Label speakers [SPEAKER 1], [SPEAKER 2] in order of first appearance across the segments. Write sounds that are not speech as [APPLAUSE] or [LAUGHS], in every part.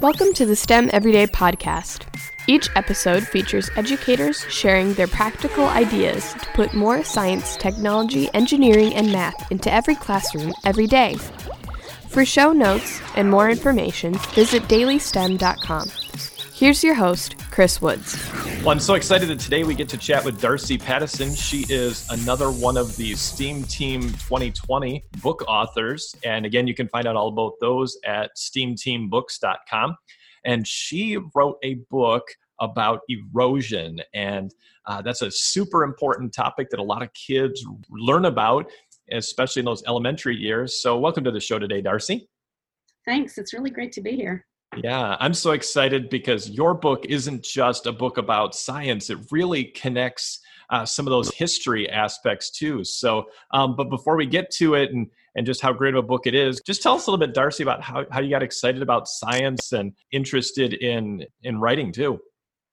[SPEAKER 1] Welcome to the STEM Everyday Podcast. Each episode features educators sharing their practical ideas to put more science, technology, engineering, and math into every classroom every day. For show notes and more information, visit dailystem.com. Here's your host, Chris Woods.
[SPEAKER 2] Well, I'm so excited that today we get to chat with Darcy Pattison. She is another one of the STEAM Team 2020 book authors. And again, you can find out all about those at steamteambooks.com. And she wrote a book about erosion. And uh, that's a super important topic that a lot of kids learn about, especially in those elementary years. So, welcome to the show today, Darcy.
[SPEAKER 3] Thanks. It's really great to be here.
[SPEAKER 2] Yeah, I'm so excited because your book isn't just a book about science, it really connects uh, some of those history aspects too. So, um, but before we get to it and, and just how great of a book it is, just tell us a little bit, Darcy, about how, how you got excited about science and interested in, in writing too.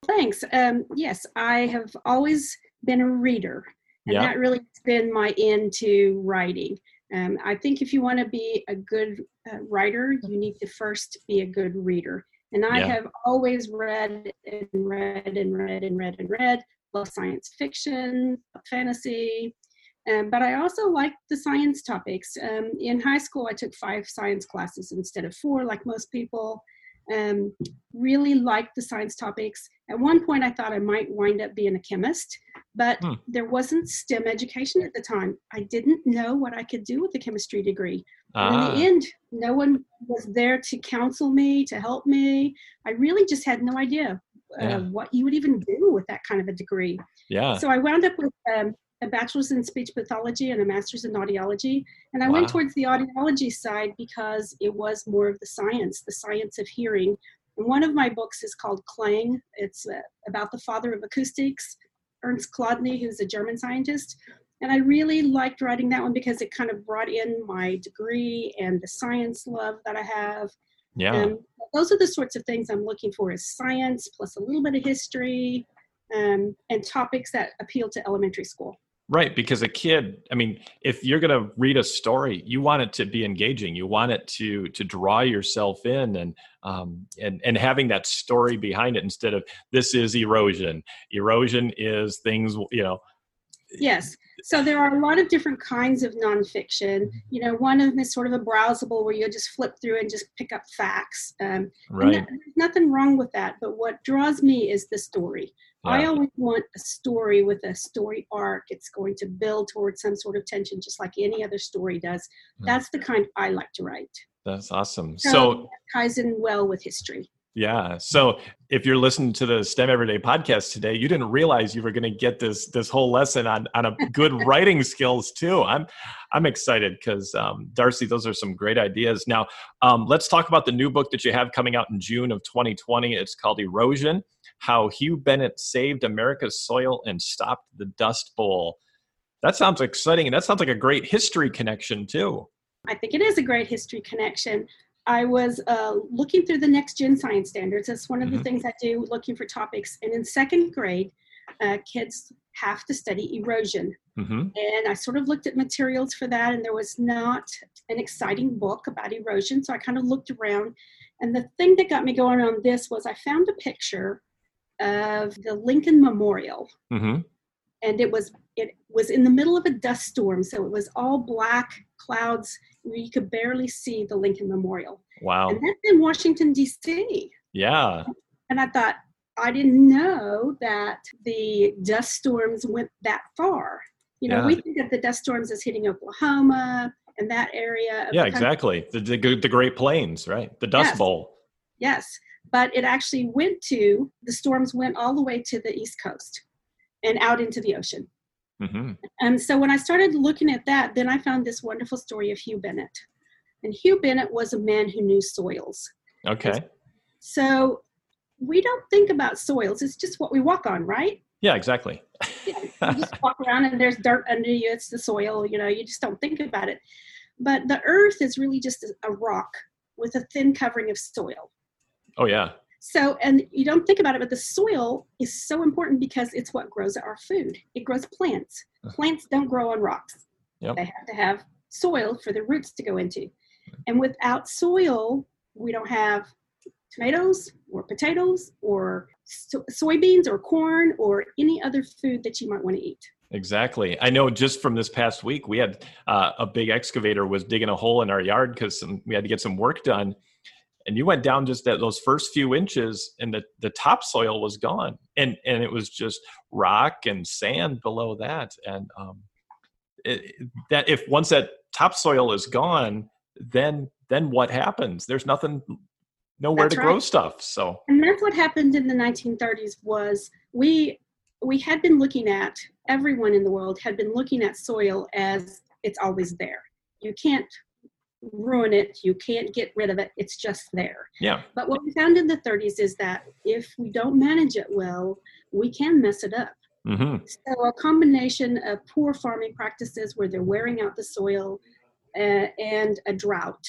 [SPEAKER 3] Thanks. Um, yes, I have always been a reader, and yeah. that really has been my into writing. Um, I think if you want to be a good uh, writer, you need to first be a good reader. And I yeah. have always read and read and read and read and read both science fiction, fantasy, um, but I also like the science topics. Um, in high school, I took five science classes instead of four, like most people um, really liked the science topics. At one point, I thought I might wind up being a chemist, but hmm. there wasn't STEM education at the time. I didn't know what I could do with a chemistry degree. Ah. in the ah. end, no one was there to counsel me, to help me. I really just had no idea uh, yeah. what you would even do with that kind of a degree.
[SPEAKER 2] Yeah.
[SPEAKER 3] So I wound up with um, a bachelor's in speech pathology and a master's in audiology. And I wow. went towards the audiology side because it was more of the science, the science of hearing. And one of my books is called Clang. It's uh, about the father of acoustics, Ernst Chladni, who's a German scientist. And I really liked writing that one because it kind of brought in my degree and the science love that I have.
[SPEAKER 2] Yeah. And
[SPEAKER 3] those are the sorts of things I'm looking for is science plus a little bit of history um, and topics that appeal to elementary school.
[SPEAKER 2] Right, because a kid, I mean, if you're going to read a story, you want it to be engaging. You want it to to draw yourself in, and um, and and having that story behind it instead of this is erosion. Erosion is things, you know.
[SPEAKER 3] Yes. So there are a lot of different kinds of nonfiction. Mm-hmm. You know, one of them is sort of a browsable where you just flip through and just pick up facts. Um,
[SPEAKER 2] right. That,
[SPEAKER 3] there's nothing wrong with that, but what draws me is the story. Yeah. I always want a story with a story arc. It's going to build towards some sort of tension, just like any other story does. Hmm. That's the kind I like to write.
[SPEAKER 2] That's awesome.
[SPEAKER 3] So, so ties in well with history.
[SPEAKER 2] Yeah. So if you're listening to the STEM Everyday podcast today, you didn't realize you were going to get this this whole lesson on on a good [LAUGHS] writing skills too. I'm I'm excited because um, Darcy, those are some great ideas. Now, um, let's talk about the new book that you have coming out in June of 2020. It's called Erosion: How Hugh Bennett Saved America's Soil and Stopped the Dust Bowl. That sounds exciting, and that sounds like a great history connection too.
[SPEAKER 3] I think it is a great history connection. I was uh, looking through the next gen science standards. That's one of mm-hmm. the things I do, looking for topics. And in second grade, uh, kids have to study erosion. Mm-hmm. And I sort of looked at materials for that, and there was not an exciting book about erosion. So I kind of looked around. And the thing that got me going on this was I found a picture of the Lincoln Memorial. Mm-hmm. And it was it was in the middle of a dust storm, so it was all black clouds where you could barely see the Lincoln Memorial.
[SPEAKER 2] Wow.
[SPEAKER 3] And that's in Washington, D.C.
[SPEAKER 2] Yeah.
[SPEAKER 3] And I thought, I didn't know that the dust storms went that far. You know, yeah. we think of the dust storms as hitting Oklahoma and that area.
[SPEAKER 2] yeah, exactly. The, the, the Great Plains, right? The Dust
[SPEAKER 3] yes.
[SPEAKER 2] Bowl.
[SPEAKER 3] Yes. But it actually went to, the storms went all the way to the East Coast and out into the ocean. Mm-hmm. And so when I started looking at that, then I found this wonderful story of Hugh Bennett. And Hugh Bennett was a man who knew soils.
[SPEAKER 2] Okay.
[SPEAKER 3] So we don't think about soils, it's just what we walk on, right?
[SPEAKER 2] Yeah, exactly.
[SPEAKER 3] yeah, [LAUGHS] you just walk around and there's dirt under you, it's the soil, you know, you just don't think about it. But the earth is really just a rock with a thin covering of soil.
[SPEAKER 2] Oh, yeah.
[SPEAKER 3] So, and you don't think about it, but the soil is so important because it's what grows our food. It grows plants. Plants don't grow on rocks.
[SPEAKER 2] Yep.
[SPEAKER 3] They have to have soil for the roots to go into. And without soil, we don't have tomatoes or potatoes or so- soybeans or corn or any other food that you might want to eat.
[SPEAKER 2] Exactly. I know just from this past week, we had uh, a big excavator was digging a hole in our yard because we had to get some work done. And you went down just that those first few inches, and the, the topsoil was gone, and and it was just rock and sand below that. And um, it, that if once that topsoil is gone, then then what happens? There's nothing, nowhere
[SPEAKER 3] That's
[SPEAKER 2] to
[SPEAKER 3] right.
[SPEAKER 2] grow stuff. So
[SPEAKER 3] And that's what happened in the 1930s was we we had been looking at everyone in the world had been looking at soil as it's always there. You can't ruin it, you can't get rid of it, it's just there.
[SPEAKER 2] yeah,
[SPEAKER 3] But what we found in the 30s is that if we don't manage it well, we can mess it up.
[SPEAKER 2] hmm
[SPEAKER 3] So a combination of poor farming practices where they're wearing out the soil uh, and a drought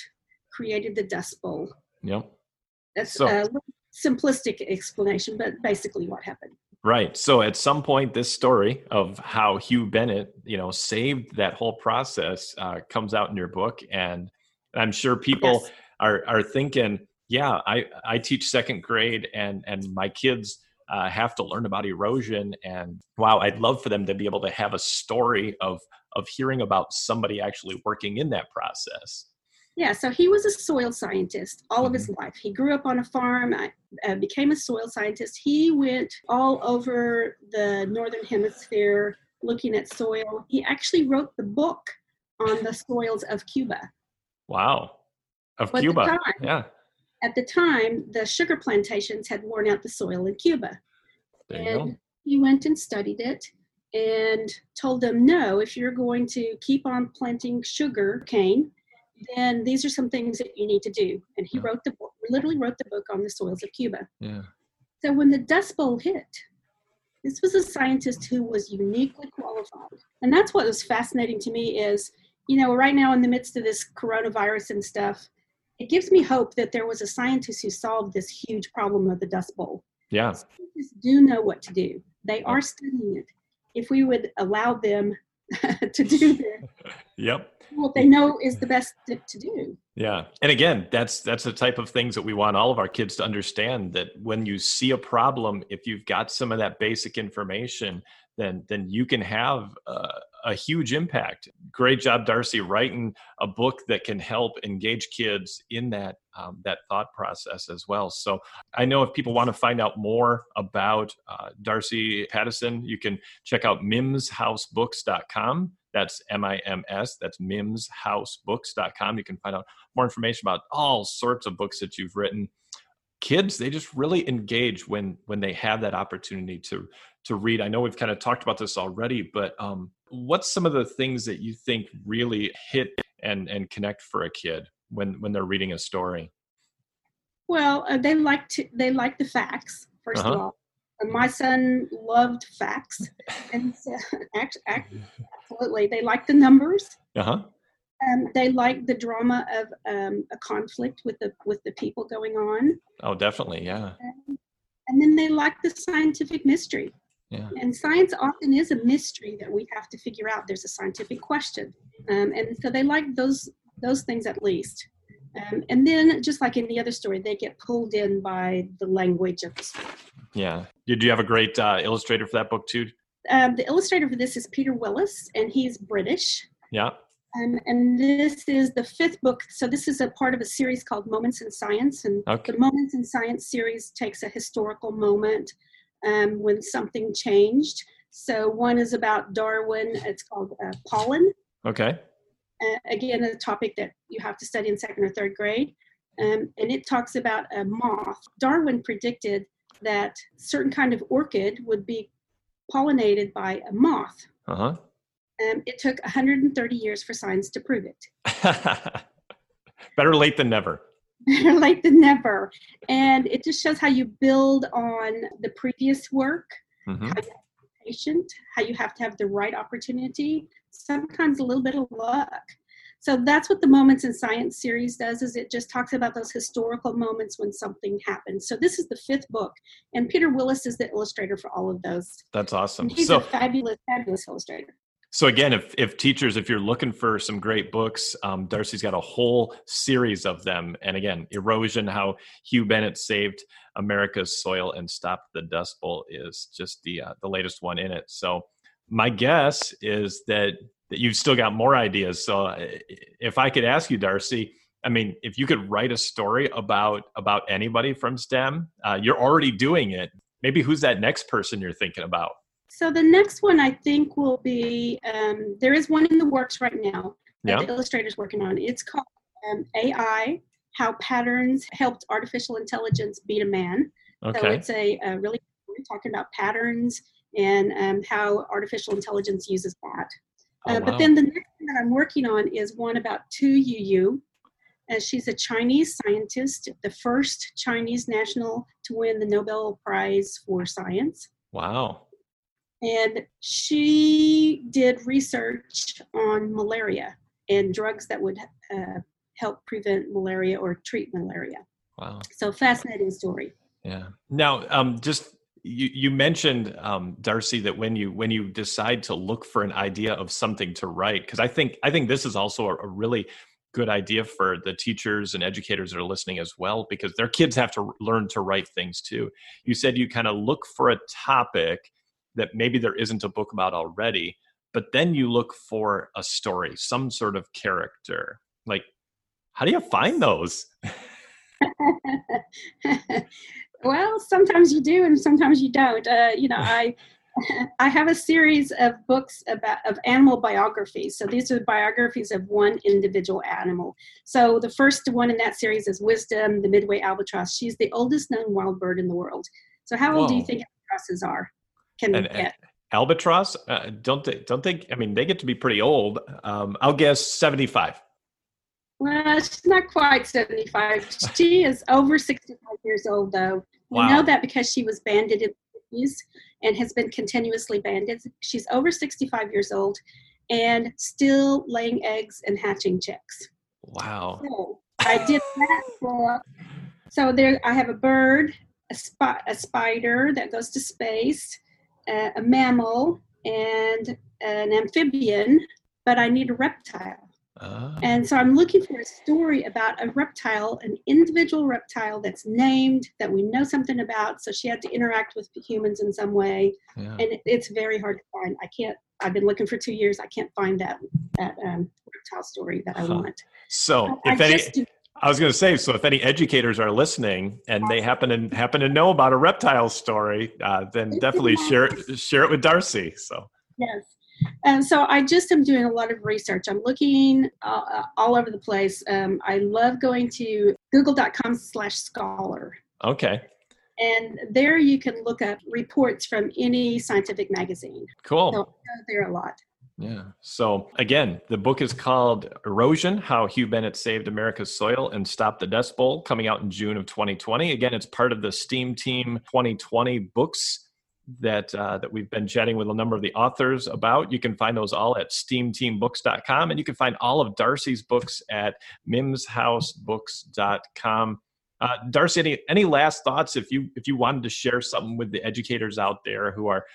[SPEAKER 3] created the Dust Bowl.
[SPEAKER 2] yep.
[SPEAKER 3] That's
[SPEAKER 2] So-
[SPEAKER 3] a simplistic explanation, but basically what happened.
[SPEAKER 2] Right. So at some point, this story of how Hugh Bennett, you know, saved that whole process uh, comes out in your book, and I'm sure people
[SPEAKER 3] Yes.
[SPEAKER 2] are are thinking, yeah, I I teach second grade, and and my kids uh, have to learn about erosion, and wow, I'd love for them to be able to have a story of of hearing about somebody actually working in that process.
[SPEAKER 3] Yeah, so he was a soil scientist all of
[SPEAKER 2] Mm-hmm.
[SPEAKER 3] his life. He grew up on a farm, uh, uh, became a soil scientist. He went all over the northern hemisphere looking at soil. He actually wrote the book on the soils of Cuba.
[SPEAKER 2] Wow, of
[SPEAKER 3] But
[SPEAKER 2] Cuba,
[SPEAKER 3] time-
[SPEAKER 2] yeah.
[SPEAKER 3] At the time, the sugar plantations had worn out the soil in Cuba.
[SPEAKER 2] There
[SPEAKER 3] and he went and studied it and told them no if you're going to keep on planting sugar cane then these are some things that you need to do and he
[SPEAKER 2] Yeah.
[SPEAKER 3] wrote the book literally wrote the book on the soils of cuba
[SPEAKER 2] Yeah.
[SPEAKER 3] so when the dust bowl hit this was a scientist who was uniquely qualified and that's what was fascinating to me is you know right now in the midst of this coronavirus and stuff it gives me hope that there was a scientist who solved this huge problem of the dust bowl
[SPEAKER 2] Yeah.
[SPEAKER 3] scientists do know what to do. They are studying it. If we would allow them [LAUGHS] to do [LAUGHS] this,
[SPEAKER 2] Yep.
[SPEAKER 3] what they know is the best to, to do.
[SPEAKER 2] Yeah. And again, that's that's the type of things that we want all of our kids to understand that when you see a problem, if you've got some of that basic information, then then you can have uh, a huge impact. Great job, Darcy, writing a book that can help engage kids in that um, that thought process as well. So I know if people want to find out more about uh, Darcy Pattison, you can check out mimshousebooks.com. That's M I M S. That's mimshousebooks.com. You can find out more information about all sorts of books that you've written. Kids, they just really engage when when they have that opportunity to to read. I know we've kind of talked about this already, but um, what's some of the things that you think really hit and and connect for a kid when when they're reading a story?
[SPEAKER 3] Well, uh, they like to they like the facts 1st
[SPEAKER 2] Uh-huh.
[SPEAKER 3] of all. And my son loved facts, and so, [LAUGHS] act, act, [LAUGHS] absolutely, they like the numbers.
[SPEAKER 2] Uh huh.
[SPEAKER 3] Um, they like the drama of um, a conflict with the with the people going on,
[SPEAKER 2] Oh, definitely. Yeah.
[SPEAKER 3] and then they like the scientific mystery.
[SPEAKER 2] Yeah.
[SPEAKER 3] And science often is a mystery that we have to figure out. There's a scientific question, um, and so they like those those things at least. Um, and then, just like in the other story, they get pulled in by the language of the story.
[SPEAKER 2] Yeah. Did you have a great uh, illustrator for that book too?
[SPEAKER 3] Um, the illustrator for this is Peter Willis, and he's British.
[SPEAKER 2] Yeah.
[SPEAKER 3] Um, and this is the fifth book. So this is a part of a series called Moments in Science, and
[SPEAKER 2] Okay.
[SPEAKER 3] the Moments in Science series takes a historical moment um, when something changed. So one is about Darwin. It's called uh, pollen.
[SPEAKER 2] Okay.
[SPEAKER 3] Uh, again, a topic that you have to study in second or third grade. Um, and it talks about a moth. Darwin predicted that certain kind of orchid would be pollinated by a moth.
[SPEAKER 2] Uh huh.
[SPEAKER 3] Um, it took 130 years for science to prove it. [LAUGHS]
[SPEAKER 2] Better late than never.
[SPEAKER 3] Better [LAUGHS] late than never. And it just shows how you build on the previous work,
[SPEAKER 2] hmm
[SPEAKER 3] how you have to be patient, how you have to have the right opportunity, sometimes a little bit of luck. So that's what the Moments in Science series does is it just talks about those historical moments when something happens. So this is the fifth book, and Peter Willis is the illustrator for all of those.
[SPEAKER 2] That's awesome.
[SPEAKER 3] And he's
[SPEAKER 2] So
[SPEAKER 3] a fabulous, fabulous illustrator.
[SPEAKER 2] So again, if if teachers, if you're looking for some great books, um, Darcy's got a whole series of them. And again, erosion: how Hugh Bennett saved America's soil and stopped the Dust Bowl is just the uh, the latest one in it. So my guess is that that you've still got more ideas. So uh, if I could ask you, Darcy, I mean, if you could write a story about about anybody from STEM, uh, you're already doing it. Maybe who's that next person you're thinking about?
[SPEAKER 3] So the next one I think will be um, there is one in the works right now that
[SPEAKER 2] yeah.
[SPEAKER 3] the illustrator's working on. It's called um, AI: How Patterns Helped Artificial Intelligence Beat a Man.
[SPEAKER 2] Okay.
[SPEAKER 3] So it's a, a really talking about patterns and um, how artificial intelligence uses that.
[SPEAKER 2] Oh,
[SPEAKER 3] uh,
[SPEAKER 2] wow.
[SPEAKER 3] But then the next thing that I'm working on is one about Tu Youyou. and she's a Chinese scientist, the first Chinese national to win the Nobel Prize for Science.
[SPEAKER 2] Wow.
[SPEAKER 3] And she did research on malaria and drugs that would uh, help prevent malaria or treat malaria.
[SPEAKER 2] Wow.
[SPEAKER 3] So fascinating story.
[SPEAKER 2] Yeah. Now, um, just you, you mentioned um, Darcy that when you when you decide to look for an idea of something to write, because I think I think this is also a, a really good idea for the teachers and educators that are listening as well, because their kids have to learn to write things too. You said you kind of look for a topic that maybe there isn't a book about already, but then you look for a story, some sort of character. Like, how do you find those? [LAUGHS]
[SPEAKER 3] well, sometimes you do, and sometimes you don't. Uh, you know, [LAUGHS] I [LAUGHS] I have a series of books about of animal biographies. So these are biographies of one individual animal. So the first one in that series is Wisdom, the Midway albatross. She's the oldest known wild bird in the world. So how old
[SPEAKER 2] Whoa.
[SPEAKER 3] do you think albatrosses are? Can
[SPEAKER 2] And-
[SPEAKER 3] get?
[SPEAKER 2] Albatross? Uh, don't they? Don't they? I mean, they get to be pretty old. Um, I'll guess seventy-five.
[SPEAKER 3] Well, she's not quite 75. She is over 65 years old, though. We
[SPEAKER 2] Wow.
[SPEAKER 3] know that because she was banded in the 50s and has been continuously banded. She's over 65 years old and still laying eggs and hatching chicks.
[SPEAKER 2] Wow.
[SPEAKER 3] So I did that for. So there, I have a bird, a, spi- a spider that goes to space, uh, a mammal, and an amphibian, but I need a reptile.
[SPEAKER 2] Ah.
[SPEAKER 3] And so I'm looking for a story about a reptile, an individual reptile that's named, that we know something about. So she had to interact with humans in some way.
[SPEAKER 2] yeah.
[SPEAKER 3] And it, it's very hard to find. I can't, I've been looking for two years. I can't find that, that um, reptile story that I want.
[SPEAKER 2] So,
[SPEAKER 3] I
[SPEAKER 2] if any,
[SPEAKER 3] just do-
[SPEAKER 2] I was going to say, so if any educators are listening and they happen to happen to know about a reptile story, uh, then definitely share it, share it with Darcy. So,
[SPEAKER 3] Yes. And so I just am doing a lot of research. I'm looking uh, uh, all over the place. Um, I love going to google.com slash scholar.
[SPEAKER 2] okay,
[SPEAKER 3] And there you can look up reports from any scientific magazine.
[SPEAKER 2] cool.
[SPEAKER 3] So I go there a lot.
[SPEAKER 2] Yeah. So again, the book is called Erosion: How Hugh Bennett Saved America's Soil and Stopped the Dust Bowl, coming out in June of 2020. Again, it's part of the Steam Team 2020 books that uh, that we've been chatting with a number of the authors about. You can find those all at steamteambooks.com, and you can find all of Darcy's books at mimshousebooks.com. Uh, Darcy, any any last thoughts? If you if you wanted to share something with the educators out there who are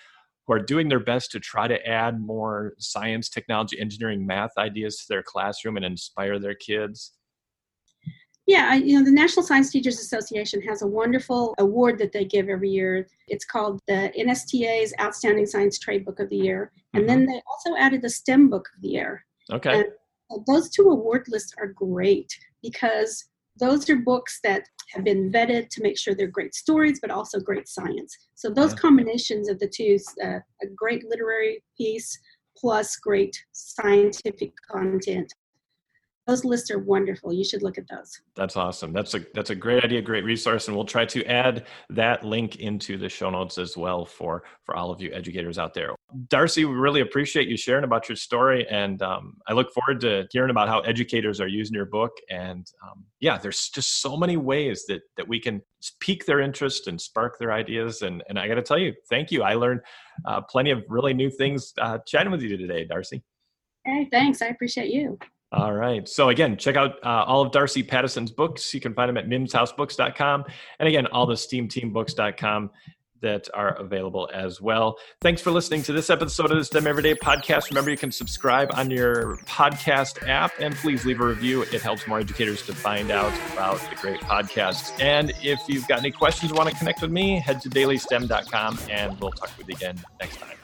[SPEAKER 2] who are doing their best to try to add more science, technology, engineering, math ideas to their classroom and inspire their kids.
[SPEAKER 3] Yeah, I, you know, the National Science Teachers Association has a wonderful award that they give every year. It's called the NSTA's Outstanding Science Trade Book of the Year. And then mm-hmm. they also added the STEM Book of the Year.
[SPEAKER 2] Okay.
[SPEAKER 3] And those two award lists are great because those are books that have been vetted to make sure they're great stories, but also great science. So those
[SPEAKER 2] Yeah.
[SPEAKER 3] combinations of the two, uh, a great literary piece plus great scientific content, those lists are wonderful. You should look at those.
[SPEAKER 2] That's awesome. That's a that's a great idea, great resource, and we'll try to add that link into the show notes as well for for all of you educators out there. Darcy, we really appreciate you sharing about your story, and um, I look forward to hearing about how educators are using your book. And um, yeah, there's just so many ways that that we can pique their interest and spark their ideas. And and I got to tell you, thank you. I learned uh, plenty of really new things uh, chatting with you today, Darcy.
[SPEAKER 3] Hey, thanks. I appreciate you.
[SPEAKER 2] All right. So again, check out uh, all of Darcy Pattison's books. You can find them at mimshousebooks.com. And again, all the steamteambooks.com. that are available as well. Thanks for listening to this episode of the STEM Everyday podcast. Remember, you can subscribe on your podcast app and please leave a review. It helps more educators to find out about the great podcasts. And if you've got any questions or want to connect with me, head to dailystem.com and we'll talk with you again next time.